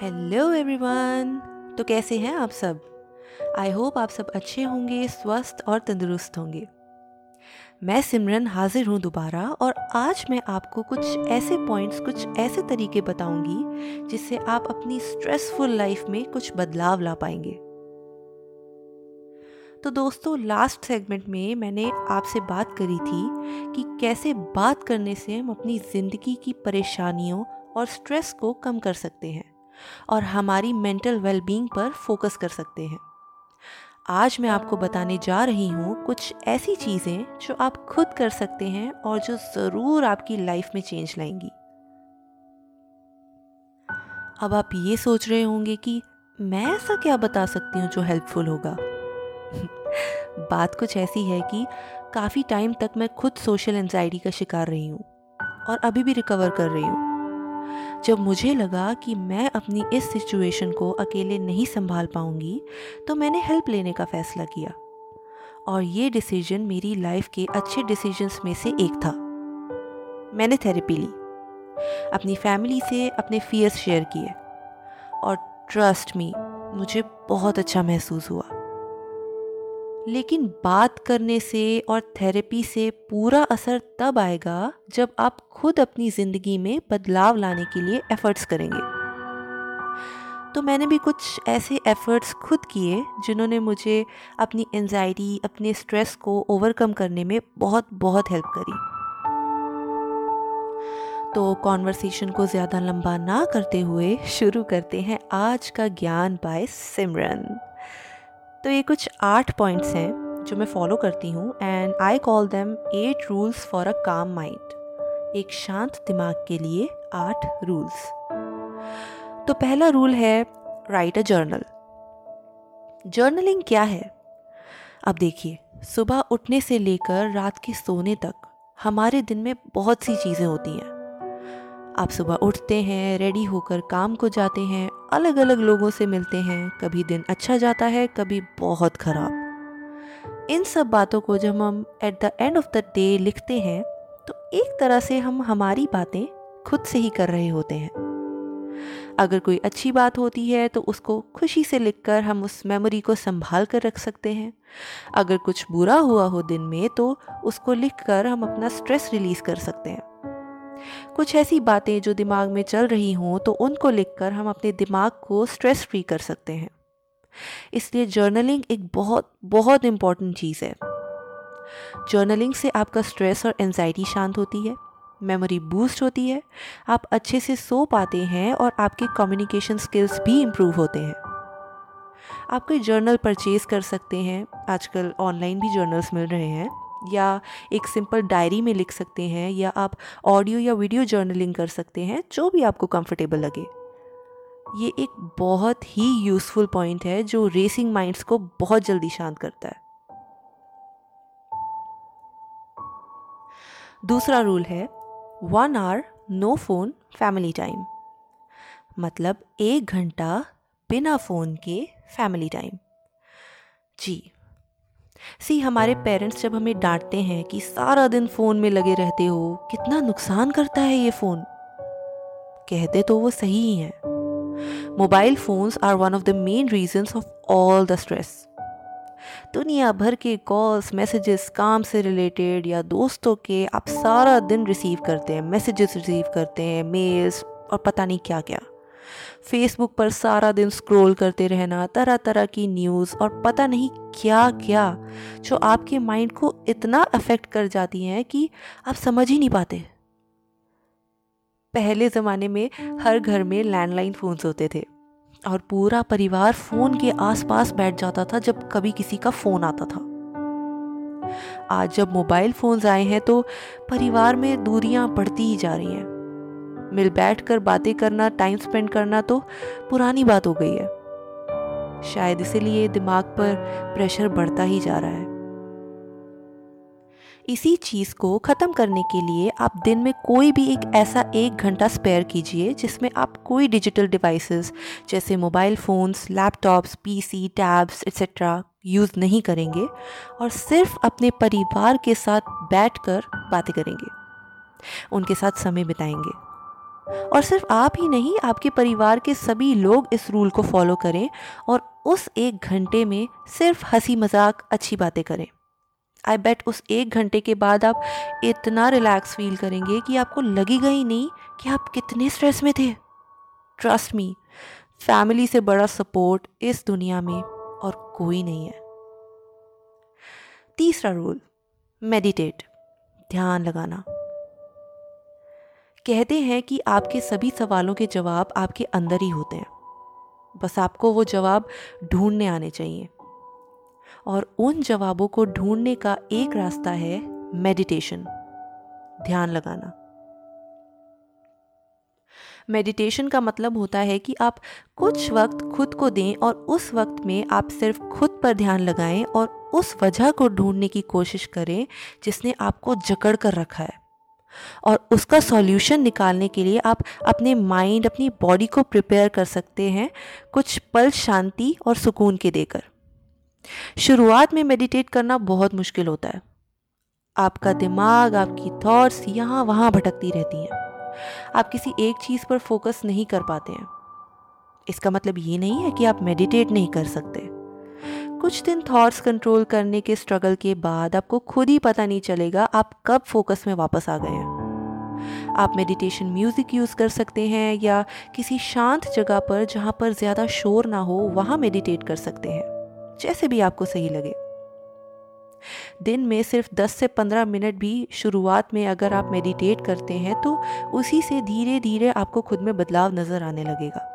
Hello everyone तो कैसे हैं आप सब? आई होप आप सब अच्छे होंगे, स्वस्थ और तंदुरुस्त होंगे। मैं सिमरन हाजिर हूँ दोबारा और आज मैं आपको कुछ ऐसे पॉइंट्स कुछ ऐसे तरीके बताऊँगी जिससे आप अपनी स्ट्रेसफुल लाइफ में कुछ बदलाव ला पाएँगे। तो दोस्तों लास्ट सेगमेंट में मैंने आपसे बात करी थी कि कैसे बात करने से हम अपनी ज़िंदगी की परेशानियों और स्ट्रेस को कम कर सकते हैं। और हमारी मेंटल वेलबींग पर फोकस कर सकते हैं। आज मैं आपको बताने जा रही हूँ कुछ ऐसी चीज़ें जो आप खुद कर सकते हैं और जो ज़रूर आपकी लाइफ में चेंज लाएँगी। अब आप ये सोच रहे होंगे कि मैं ऐसा क्या बता सकती हूँ जो हेल्पफुल होगा? बात कुछ ऐसी है कि काफ़ी टाइम तक मैं खुद सोशल एंजाइटी का शिकार रही हूँ और अभी भी रिकवर कर रही हूँ। जब मुझे लगा कि मैं अपनी इस सिचुएशन को अकेले नहीं संभाल पाऊँगी तो मैंने हेल्प लेने का फ़ैसला किया। और ये डिसीज़न मेरी लाइफ के अच्छे डिसीजंस में से एक था। मैंने थेरेपी ली। अपनी फैमिली से अपने फियर्स शेयर किए। और ट्रस्ट मी मुझे बहुत अच्छा महसूस हुआ। लेकिन बात करने से और थेरेपी से पूरा असर तब आएगा जब आप खुद अपनी ज़िंदगी में बदलाव लाने के लिए एफ़र्ट्स करेंगे। तो मैंने भी कुछ ऐसे एफ़र्ट्स खुद किए जिन्होंने मुझे अपनी एनजाइटी अपने स्ट्रेस को ओवरकम करने में बहुत बहुत हेल्प करी। तो कॉन्वर्सेशन को ज़्यादा लंबा ना करते हुए शुरू करते हैं आज का ज्ञान बाय सिमरन तो ये कुछ आठ पॉइंट्स हैं जो मैं फॉलो करती हूँ and I call them eight rules for a calm mind एक शांत दिमाग के लिए आठ रूल्स तो पहला रूल है राइट अ जर्नल जर्नलिंग क्या है? अब देखिए, सुबह उठने से लेकर रात के सोने तक हमारे दिन में बहुत सी चीज़ें होती हैं। आप सुबह उठते हैं रेडी होकर काम को जाते हैं अलग अलग लोगों से मिलते हैं, कभी दिन अच्छा जाता है, कभी बहुत ख़राब। इन सब बातों को जब हम at the end of the day लिखते हैं तो एक तरह से हम हमारी बातें खुद से ही कर रहे होते हैं। अगर कोई अच्छी बात होती है तो उसको खुशी से लिखकर हम उस मेमोरी को संभाल कर रख सकते हैं। अगर कुछ बुरा हुआ हो दिन में तो उसको लिखकर हम अपना स्ट्रेस रिलीज़ कर सकते हैं। कुछ ऐसी बातें जो दिमाग में चल रही हों तो उनको लिखकर हम अपने दिमाग को स्ट्रेस फ्री कर सकते हैं। इसलिए जर्नलिंग एक बहुत बहुत इंपॉर्टेंट चीज़ है। जर्नलिंग से आपका स्ट्रेस और एनजाइटी शांत होती है मेमोरी बूस्ट होती है, आप अच्छे से सो पाते हैं और आपके कम्युनिकेशन स्किल्स भी इम्प्रूव होते हैं। आप कोई जर्नल परचेज़ कर सकते हैं, आजकल ऑनलाइन भी जर्नल्स मिल रहे हैं। या एक सिंपल डायरी में लिख सकते हैं या आप ऑडियो या वीडियो जर्नलिंग कर सकते हैं, जो भी आपको कंफर्टेबल लगे। ये एक बहुत ही यूज़फुल पॉइंट है जो रेसिंग माइंड्स को बहुत जल्दी शांत करता है। दूसरा रूल है one hour no phone family time मतलब एक घंटा बिना फ़ोन के फैमिली टाइम जी सी हमारे पेरेंट्स जब हमें डांटते हैं कि सारा दिन फ़ोन में लगे रहते हो, कितना नुकसान करता है ये फ़ोन कहते तो वो सही ही हैं। Mobile phones are one of the main reasons of all the stress दुनिया भर के कॉल्स मैसेजेस काम से रिलेटेड या दोस्तों के आप सारा दिन रिसीव करते हैं मैसेजेस रिसीव करते हैं मेल्स और पता नहीं क्या क्या फेसबुक पर सारा दिन स्क्रॉल करते रहना तरह तरह की न्यूज़ और पता नहीं क्या क्या जो आपके माइंड को इतना अफेक्ट कर जाती हैं कि आप समझ ही नहीं पाते। पहले ज़माने में हर घर में लैंडलाइन फ़ोन्स होते थे और पूरा परिवार फ़ोन के आसपास बैठ जाता था जब कभी किसी का फ़ोन आता था। आज जब मोबाइल फ़ोन्स आए हैं तो परिवार में दूरियाँ बढ़ती ही जा रही हैं। मिल बैठ कर बातें करना टाइम स्पेंड करना तो पुरानी बात हो गई है। शायद इसीलिए दिमाग पर प्रेशर बढ़ता ही जा रहा है। इसी चीज़ को ख़त्म करने के लिए आप दिन में कोई भी एक ऐसा एक घंटा स्पेयर कीजिए जिसमें आप कोई डिजिटल डिवाइसेस जैसे mobile phones laptops PC tabs etcetera use नहीं करेंगे और सिर्फ़ अपने परिवार के साथ बैठकर बातें करेंगे। उनके साथ समय बिताएँगे। और सिर्फ़ आप ही नहीं, आपके परिवार के सभी लोग इस रूल को फॉलो करें और उस एक घंटे में सिर्फ़ हँसी मज़ाक अच्छी बातें करें। आई बेट उस एक घंटे के बाद आप इतना रिलैक्स फील करेंगे कि आपको लगेगा ही नहीं कि आप कितने स्ट्रेस में थे। ट्रस्ट मी फैमिली से बड़ा सपोर्ट इस दुनिया में और कोई नहीं है। तीसरा रूल मेडिटेट ध्यान लगाना। कहते हैं कि आपके सभी सवालों के जवाब आपके अंदर ही होते हैं। बस आपको वो जवाब ढूँढने आने चाहिए। और उन जवाबों को ढूँढने का एक रास्ता है मेडिटेशन। ध्यान लगाना। मेडिटेशन का मतलब होता है कि आप कुछ वक्त खुद को दें और उस वक्त में आप सिर्फ़ खुद पर ध्यान लगाएँ और उस वजह को ढूँढने की कोशिश करें जिसने आपको जकड़ कर रखा है। और उसका सॉल्यूशन निकालने के लिए आप अपने माइंड अपनी बॉडी को प्रिपेयर कर सकते हैं कुछ पल शांति और सुकून के देकर। शुरुआत में मेडिटेट करना बहुत मुश्किल होता है। आपका दिमाग, आपकी थॉट्स यहाँ वहाँ भटकती रहती हैं। आप किसी एक चीज़ पर फोकस नहीं कर पाते हैं। इसका मतलब ये नहीं है कि आप मेडिटेट नहीं कर सकते। कुछ दिन थॉट्स कंट्रोल करने के स्ट्रगल के बाद आपको खुद ही पता नहीं चलेगा आप कब फोकस में वापस आ गए हैं। आप मेडिटेशन म्यूज़िक यूज़ कर सकते हैं या किसी शांत जगह पर जहाँ पर ज़्यादा शोर ना हो, वहाँ मेडिटेट कर सकते हैं, जैसे भी आपको सही लगे। दिन में सिर्फ़ 10 से 15 मिनट भी शुरुआत में अगर आप मेडिटेट करते हैं तो उसी से धीरे धीरे आपको खुद में बदलाव नज़र आने लगेगा।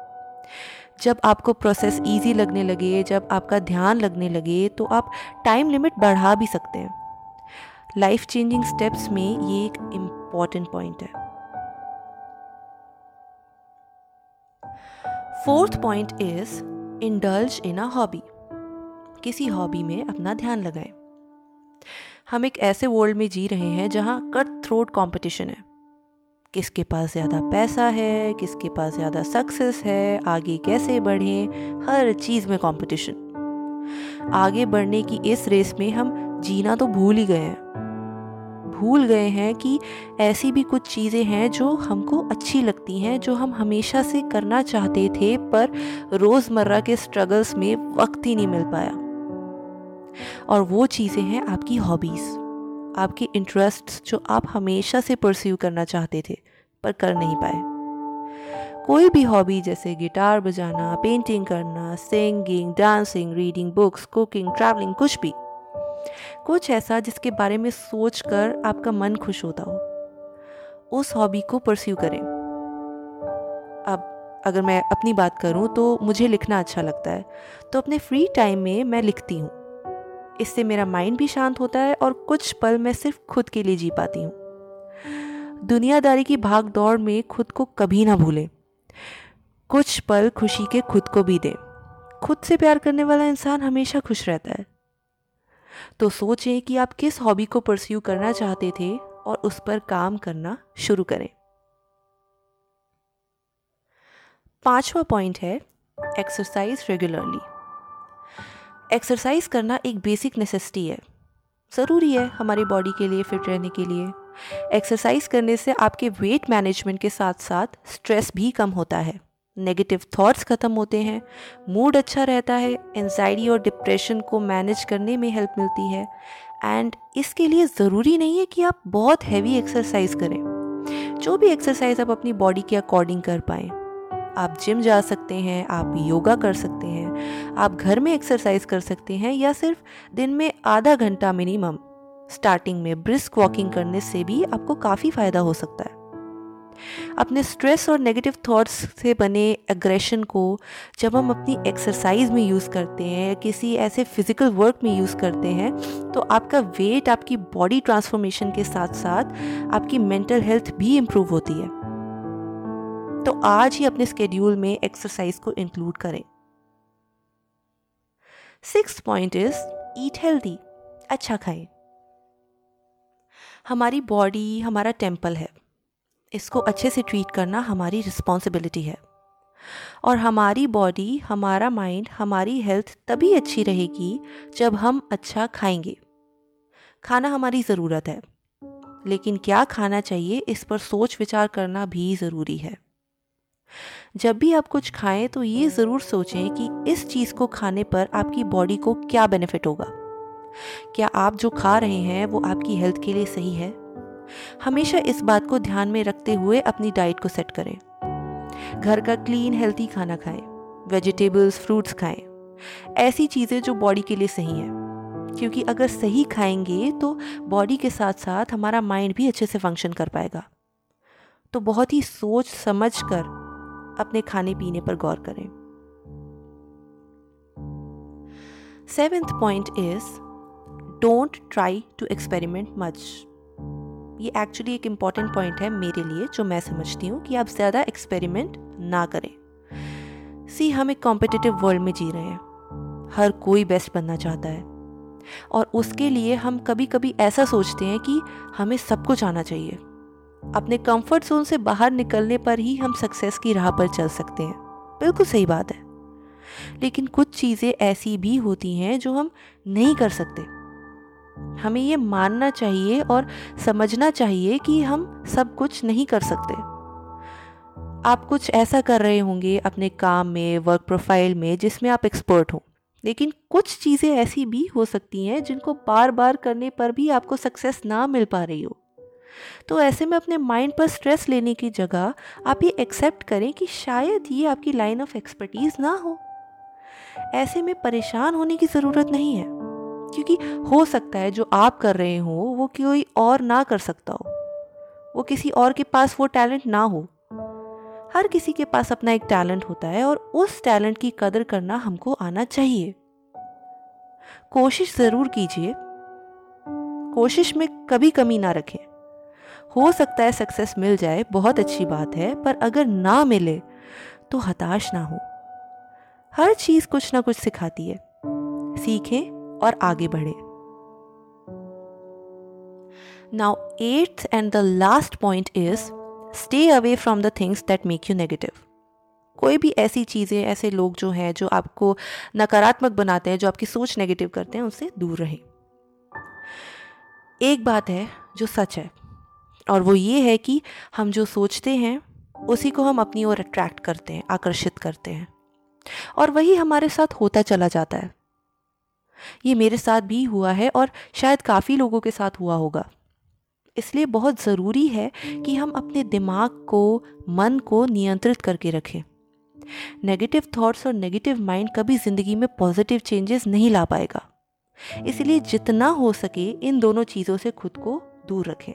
जब आपको प्रोसेस इजी लगने लगे, जब आपका ध्यान लगने लगे तो आप टाइम लिमिट बढ़ा भी सकते हैं। लाइफ चेंजिंग स्टेप्स में ये एक इंपॉर्टेंट पॉइंट है। Fourth point is indulge in a hobby किसी हॉबी में अपना ध्यान लगाएँ। हम एक ऐसे वर्ल्ड में जी रहे हैं जहाँ कट थ्रोट कॉम्पिटिशन है। किसके पास ज़्यादा पैसा है, किसके पास ज़्यादा सक्सेस है, आगे कैसे बढ़ें, हर चीज़ में कंपटीशन आगे बढ़ने की इस रेस में हम जीना तो भूल ही गए हैं। भूल गए हैं कि ऐसी भी कुछ चीज़ें हैं जो हमको अच्छी लगती हैं, जो हम हमेशा से करना चाहते थे, पर रोज़मर्रा के स्ट्रगल्स में वक्त ही नहीं मिल पाया। और वो चीज़ें हैं आपकी हॉबीज़ आपके इंटरेस्ट्स जो आप हमेशा से परस्यू करना चाहते थे, पर कर नहीं पाए। कोई भी हॉबी जैसे गिटार बजाना पेंटिंग करना singing dancing reading books cooking travelling कुछ भी। कुछ ऐसा जिसके बारे में सोच कर आपका मन खुश होता हो। उस हॉबी को परस्यू करें। अब अगर मैं अपनी बात करूँ तो मुझे लिखना अच्छा लगता है। तो अपने फ्री टाइम में मैं लिखती हूँ। इससे मेरा माइंड भी शांत होता है और कुछ पल मैं सिर्फ़ खुद के लिए जी पाती हूँ। दुनियादारी की भाग दौड़ में खुद को कभी ना भूलें। कुछ पल खुशी के खुद को भी दें। खुद से प्यार करने वाला इंसान हमेशा खुश रहता है। तो सोचें कि आप किस हॉबी को परस्यू करना चाहते थे और उस पर काम करना शुरू करें। पांचवा पॉइंट है, एक्सरसाइज रेगुलरली। एक्सरसाइज करना एक बेसिक नेसेसिटी है। ज़रूरी है हमारी बॉडी के लिए फिट रहने के लिए। एक्सरसाइज करने से आपके वेट मैनेजमेंट के साथ साथ स्ट्रेस भी कम होता है। नेगेटिव थॉट्स ख़त्म होते हैं मूड अच्छा रहता है एनजाइटी और डिप्रेशन को मैनेज करने में हेल्प मिलती है। एंड इसके लिए ज़रूरी नहीं है कि आप बहुत हैवी एक्सरसाइज करें। जो भी एक्सरसाइज आप अपनी बॉडी के अकॉर्डिंग कर पाएँ आप जिम जा सकते हैं, आप योगा कर सकते हैं, आप घर में एक्सरसाइज कर सकते हैं या सिर्फ़ दिन में आधा घंटा मिनिमम स्टार्टिंग में ब्रिस्क वॉकिंग करने से भी आपको काफ़ी फ़ायदा हो सकता है। अपने स्ट्रेस और नेगेटिव थॉट्स से बने एग्रेशन को जब हम अपनी एक्सरसाइज में यूज़ करते हैं या किसी ऐसे फ़िज़िकल वर्क में यूज़ करते हैं तो आपका वेट आपकी बॉडी ट्रांसफॉर्मेशन के साथ साथ आपकी मेंटल हेल्थ भी इम्प्रूव होती है। तो आज ही अपने स्केड्यूल में एक्सरसाइज को इंक्लूड करें। Six point is eat healthy अच्छा खाएँ। हमारी बॉडी हमारा टेंपल है। इसको अच्छे से ट्रीट करना हमारी रिस्पॉन्सिबिलिटी है। और हमारी बॉडी हमारा माइंड हमारी हेल्थ तभी अच्छी रहेगी जब हम अच्छा खाएँगे। खाना हमारी ज़रूरत है। लेकिन क्या खाना चाहिए इस पर सोच विचार करना भी ज़रूरी है। जब भी आप कुछ खाएँ तो ये ज़रूर सोचें कि इस चीज़ को खाने पर आपकी बॉडी को क्या बेनिफिट होगा। क्या आप जो खा रहे हैं, वो आपकी हेल्थ के लिए सही है? हमेशा इस बात को ध्यान में रखते हुए अपनी डाइट को सेट करें। घर का क्लीन हेल्थी खाना खाएँ वेजिटेबल्स फ्रूट्स खाएँ। ऐसी चीज़ें जो बॉडी के लिए सही हैं। क्योंकि अगर सही खाएँगे तो बॉडी के साथ साथ हमारा माइंड भी अच्छे से फ़ंक्शन कर पाएगा। तो बहुत ही सोच समझ कर अपने खाने पीने पर गौर करें। Seventh point is don't try to experiment much ये एक्चुअली एक इंपॉर्टेंट पॉइंट है मेरे लिए, जो मैं समझती हूँ कि आप ज़्यादा एक्सपेरिमेंट ना करें। सी हम एक कॉम्पिटिटिव वर्ल्ड में जी रहे हैं। हर कोई बेस्ट बनना चाहता है। और उसके लिए हम कभी कभी ऐसा सोचते हैं कि हमें सब कुछ आना चाहिए। अपने कंफर्ट जोन से बाहर निकलने पर ही हम सक्सेस की राह पर चल सकते हैं। बिल्कुल सही बात है। लेकिन कुछ चीज़ें ऐसी भी होती हैं जो हम नहीं कर सकते। हमें ये मानना चाहिए और समझना चाहिए कि हम सब कुछ नहीं कर सकते। आप कुछ ऐसा कर रहे होंगे अपने काम में वर्क प्रोफ़ाइल में, जिसमें आप एक्सपर्ट हो। लेकिन कुछ चीज़ें ऐसी भी हो सकती हैं जिनको बार बार करने पर भी आपको सक्सेस ना मिल पा रही हो। तो ऐसे में अपने माइंड पर स्ट्रेस लेने की जगह आप ये एक्सेप्ट करें कि शायद ये आपकी लाइन ऑफ़ एक्सपर्टीज ना हो। ऐसे में परेशान होने की ज़रूरत नहीं है, क्योंकि हो सकता है जो आप कर रहे हो, वो कोई और ना कर सकता हो। वो किसी और के पास वो टैलेंट ना हो। हर किसी के पास अपना एक टैलेंट होता है और उस टैलेंट की कदर करना हमको आना चाहिए। कोशिश ज़रूर कीजिए। कोशिश में कभी कमी ना रखें। हो सकता है सक्सेस मिल जाए, बहुत अच्छी बात है, पर अगर ना मिले तो हताश ना हो। हर चीज़ कुछ ना कुछ सिखाती है। सीखें और आगे बढ़े। Now eighth and the last point is stay away from the things that make you negative कोई भी ऐसी चीज़ें, ऐसे लोग जो हैं, जो आपको नकारात्मक बनाते हैं, जो आपकी सोच नेगेटिव करते हैं, उनसे दूर रहें। एक बात है जो सच है और वो ये है कि हम जो सोचते हैं, उसी को हम अपनी ओर अट्रैक्ट करते हैं, आकर्षित करते हैं। और वही हमारे साथ होता चला जाता है। ये मेरे साथ भी हुआ है और शायद काफ़ी लोगों के साथ हुआ होगा। इसलिए बहुत ज़रूरी है कि हम अपने दिमाग को, मन को नियंत्रित करके रखें। नेगेटिव थॉट्स और नेगेटिव माइंड कभी ज़िंदगी में पॉजिटिव चेंजेस नहीं ला पाएगा। इसलिए जितना हो सके इन दोनों चीज़ों से खुद को दूर रखें।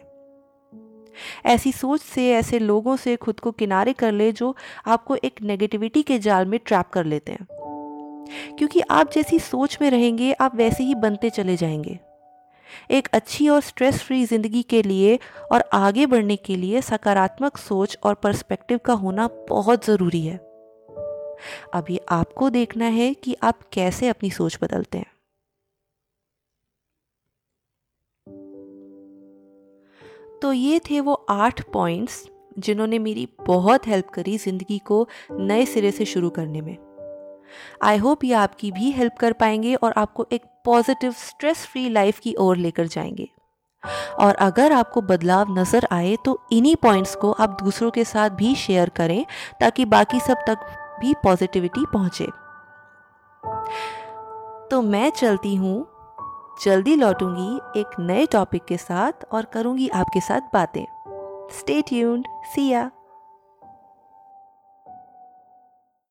ऐसी सोच से, ऐसे लोगों से खुद को किनारे कर ले जो आपको एक नेगेटिविटी के जाल में ट्रैप कर लेते हैं। क्योंकि आप जैसी सोच में रहेंगे, आप वैसे ही बनते चले जाएँगे। एक अच्छी और स्ट्रेस फ्री ज़िंदगी के लिए और आगे बढ़ने के लिए सकारात्मक सोच और पर्सपेक्टिव का होना बहुत ज़रूरी है। ये आपको देखना है कि आप कैसे अपनी सोच बदलते हैं। तो ये थे वो आठ पॉइंट्स जिन्होंने मेरी बहुत हेल्प करी ज़िंदगी को नए सिरे से शुरू करने में। आई होप ये आपकी भी हेल्प कर पाएँगे और आपको एक पॉजिटिव स्ट्रेस फ्री लाइफ की ओर लेकर जाएँगे। और अगर आपको बदलाव नज़र आए तो इन्हीं पॉइंट्स को आप दूसरों के साथ भी शेयर करें ताकि बाकी सब तक भी पॉजिटिविटी पहुँचे। तो मैं चलती हूँ जल्दी लौटूँगी एक नए टॉपिक के साथ और करूँगी आपके साथ बातें। स्टे ट्यून्ड सी या